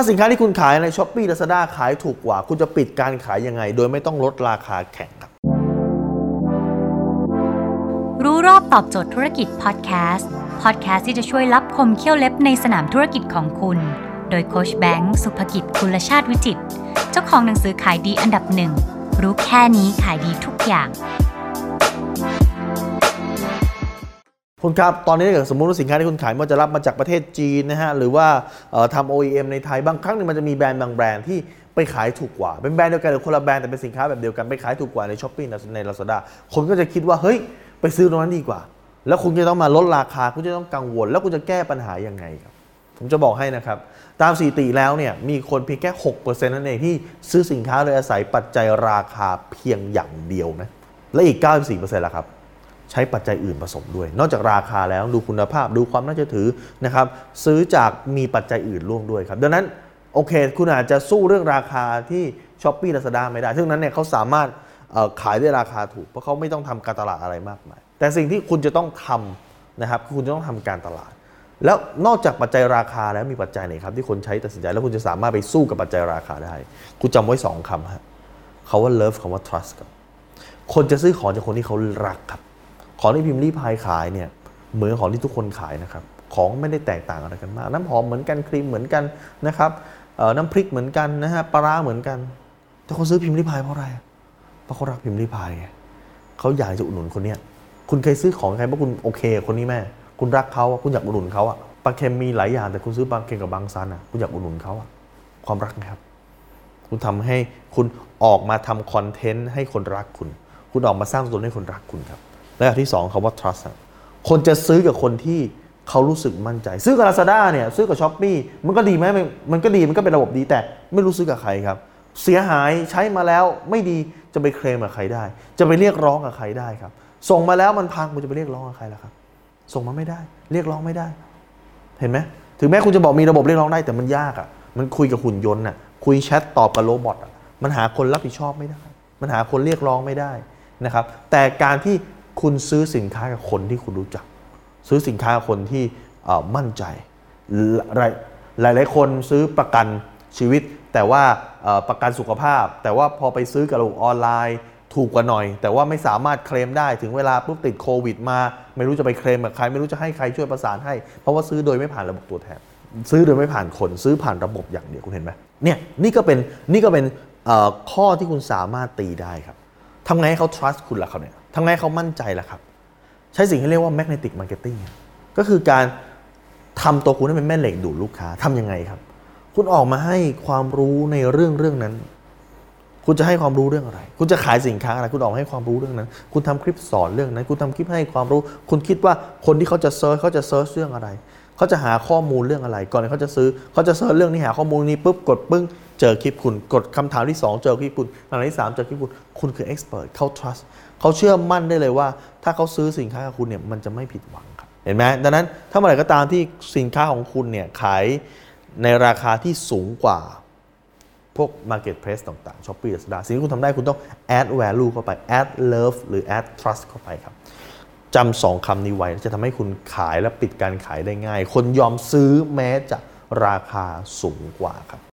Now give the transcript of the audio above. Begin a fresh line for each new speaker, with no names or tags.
ถ้าสินค้าที่คุณขายใน s h อ p e e Lazada ขายถูกกว่า คุณจะปิดการขายยังไง โดยไม่ต้องลดราคาแข่งครับ
รู้รอบตอบโจทย์ธุรกิจพอดแคสต์พอดแคสต์ที่จะช่วยรับคมเขี้ยวเล็บในสนามธุรกิจของคุณ โดยโคชแบงค์สุภกิจคุณชาติวิจิต เจ้าของหนังสือขายดีอันดับหนึ่งรู้แค่นี้ขายดีทุกอย่าง
คุณครับ ตอนนี้ถ้าสมมติว่าสินค้าที่คุณขายมันจะรับมาจากประเทศจีนนะฮะ หรือว่าทำ OEM ในไทย บางครั้งนี่ยมันจะมีแบรนด์บางแบรนด์ที่ไปขายถูกกว่า เป็นแบรนด์เดียวกันหรือคนละแบรนด์แต่เป็นสินค้าแบบเดียวกันไปขายถูกกว่าในช้อปปี้ใน Lazada คนก็จะคิดว่าเฮ้ยไปซื้อตรงนั้นดีกว่า แล้วคุณจะต้องมาลดราคา คุณจะต้องกังวล แล้วคุณจะแก้ปัญหายังไงครับ ผมจะบอกให้นะครับ ตามสถิติแล้วเนี่ยมีคนเพียงแค่6%นั่นเองที่ซื้อสินค้าโดยอาศัยปัจจัยราคาเพียงอย่างเดียวนะ และอีก 94%ล่ะครับ ใช้ปัจจัยอื่นผสมด้วย นอกจากราคาแล้วดูคุณภาพดูความน่าเชื่อถือนะครับซื้อจากมีปัจจัยอื่นร่วมด้วยครับดังนั้นโอเค คุณอาจจะสู้เรื่องราคาที่ช้อปปี้ลาซาด้าไม่ได้ซึ่งนั้นเนี่ยเขาสามารถขายด้วยราคาถูก เพราะเขาไม่ต้องทำการตลาดอะไรมากมาย แต่สิ่งที่คุณจะต้องทำนะครับคือคุณจะต้องทำการตลาด แล้วนอกจากปัจจัยราคาแล้วมีปัจจัยไหนครับ ที่คนใช้ตัดสินใจแล้วคุณจะสามารถไปสู้กับปัจจัยราคาได้ คุณจำไว้สองคำฮะคาว่า love คำว่า trust ครับคนจะซื้อของจากคนที่เขารักครับ ของที่พิมพ์รีพายขายเนี่ยเหมือนของที่ทุกคนขายนะครับของไม่ได้แตกต่างอะไรกันมาก น้ำหอมเหมือนกันครีมเหมือนกันนะครับน้ำพริกเหมือนกันนะฮะปลาร้าเหมือนกัน แต่คนซื้อพิมพ์รีพายเพราะอะไรเพราะเขารักพิมพ์รีพายไงเขาอยากจะอุดหนุนคนเนี้ยคุณเคยซื้อของใครเพราะคุณโอเค คนนี้แม่ คุณรักเขาคุณอยากอุดหนุนเขาอะปลาเค็มมีหลายอย่างแต่คุณซื้อปลาเค็มกับบางซันอะคุณอยากอุดหนุนเขาอะความรักนะครับ คุณทำให้คุณออกมาทำคอนเทนต์ให้คนรักคุณ คุณออกมาสร้างตัวให้คนรักคุณครับ และอันที่สองคำว่า trust คนจะซื้อกับคนที่เขารู้สึกมั่นใจ ซื้อกับ Lazada เนี่ยซื้อกับ s h อ p e e มันก็ดีไหมมันก็ดีมันก็เป็นระบบดีแต่ไม่รู้ซื้อกับใครครับ เสียหายใช้มาแล้วไม่ดีจะไปเคลมกับใครได้ จะไปเรียกร้องกับใครได้ครับ ส่งมาแล้วมันพังคุณจะไปเรียกร้องกับใครล่ะครับ ส่งมาไม่ได้ เรียกร้องไม่ได้ เห็นไหมถึงแม้คุณจะบอกมีระบบเรียกร้องได้แต่มันยากอะ่ะมันคุยกับหุ่นยนต์อะคุยแชทตอบกับโรบอทอะมันหาคนรับผิดชอบไม่ได้ มันหาคนเรียกร้องไม่ได้นะครับแต่การที่ คุณซื้อสินค้ากับคนที่คุณรู้จัก ซื้อสินค้ากับคนที่มั่นใจ หลายหลายหลายๆคนซื้อประกันชีวิต แต่ว่าประกันสุขภาพ แต่ว่าพอไปซื้อกับระบบออนไลน์ถูกกว่าหน่อย แต่ว่าไม่สามารถเคลมได้ถึงเวลาปุ๊บติดโควิดมา ไม่รู้จะไปเคลมกับใคร ไม่รู้จะให้ใครช่วยประสานให้ เพราะว่าซื้อโดยไม่ผ่านระบบตัวแทน ซื้อโดยไม่ผ่านคนซื้อผ่านระบบอย่างเดียวคุณเห็นไหมเนี่ยนี่ก็เป็นนี่ก็เป็นข้อที่คุณสามารถตีได้ครับทำไงให้เขา trust คุณล่ะครับเนี่ย ทำไงเขามั่นใจล่ะครับ ใช้สิ่งที่เรียกว่า magnetic marketing ก็คือการทำตัวคุณให้เป็นแม่เหล็กดูดลูกค้าทำยังไงครับ คุณออกมาให้ความรู้ในเรื่องเรื่องนั้น คุณจะให้ความรู้เรื่องอะไร คุณจะขายสินค้าอะไร คุณออกมาให้ความรู้เรื่องนั้น คุณทำคลิปสอนเรื่องนั้น คุณทำคลิปให้ความรู้ คุณคิดว่าคนที่เขาจะ search เขาจะ search เรื่องอะไร เขาจะหาข้อมูลเรื่องอะไร ก่อนเขาจะซื้อ เขาจะ search เรื่องนี้หาข้อมูลนี้ปุ๊บกดปึ้ง เจอคลิปคุณ กดคำถามที่ 2 เจอคลิปคุณคำถามที่ 3 เจอคลิปคุณ คุณคือ expert เขา trust เขาเชื่อมั่นได้เลยว่า ถ้าเขาซื้อสินค้ากับคุณเนี่ยมันจะไม่ผิดหวังครับเห็นไหมดังนั้นถ้าเมื่อไหร่ก็ตามที่สินค้าของคุณเนี่ยขายในราคาที่สูงกว่าพวก Marketplace ต่างๆ Shopee Lazada สิ่งที่คุณทำได้คุณต้อง add value เข้าไป add love หรือ add trust เข้าไปครับจำสองคำนี้ไว้จะทำให้คุณขายและปิดการขายได้ง่าย คนยอมซื้อแม้จะราคาสูงกว่าครับ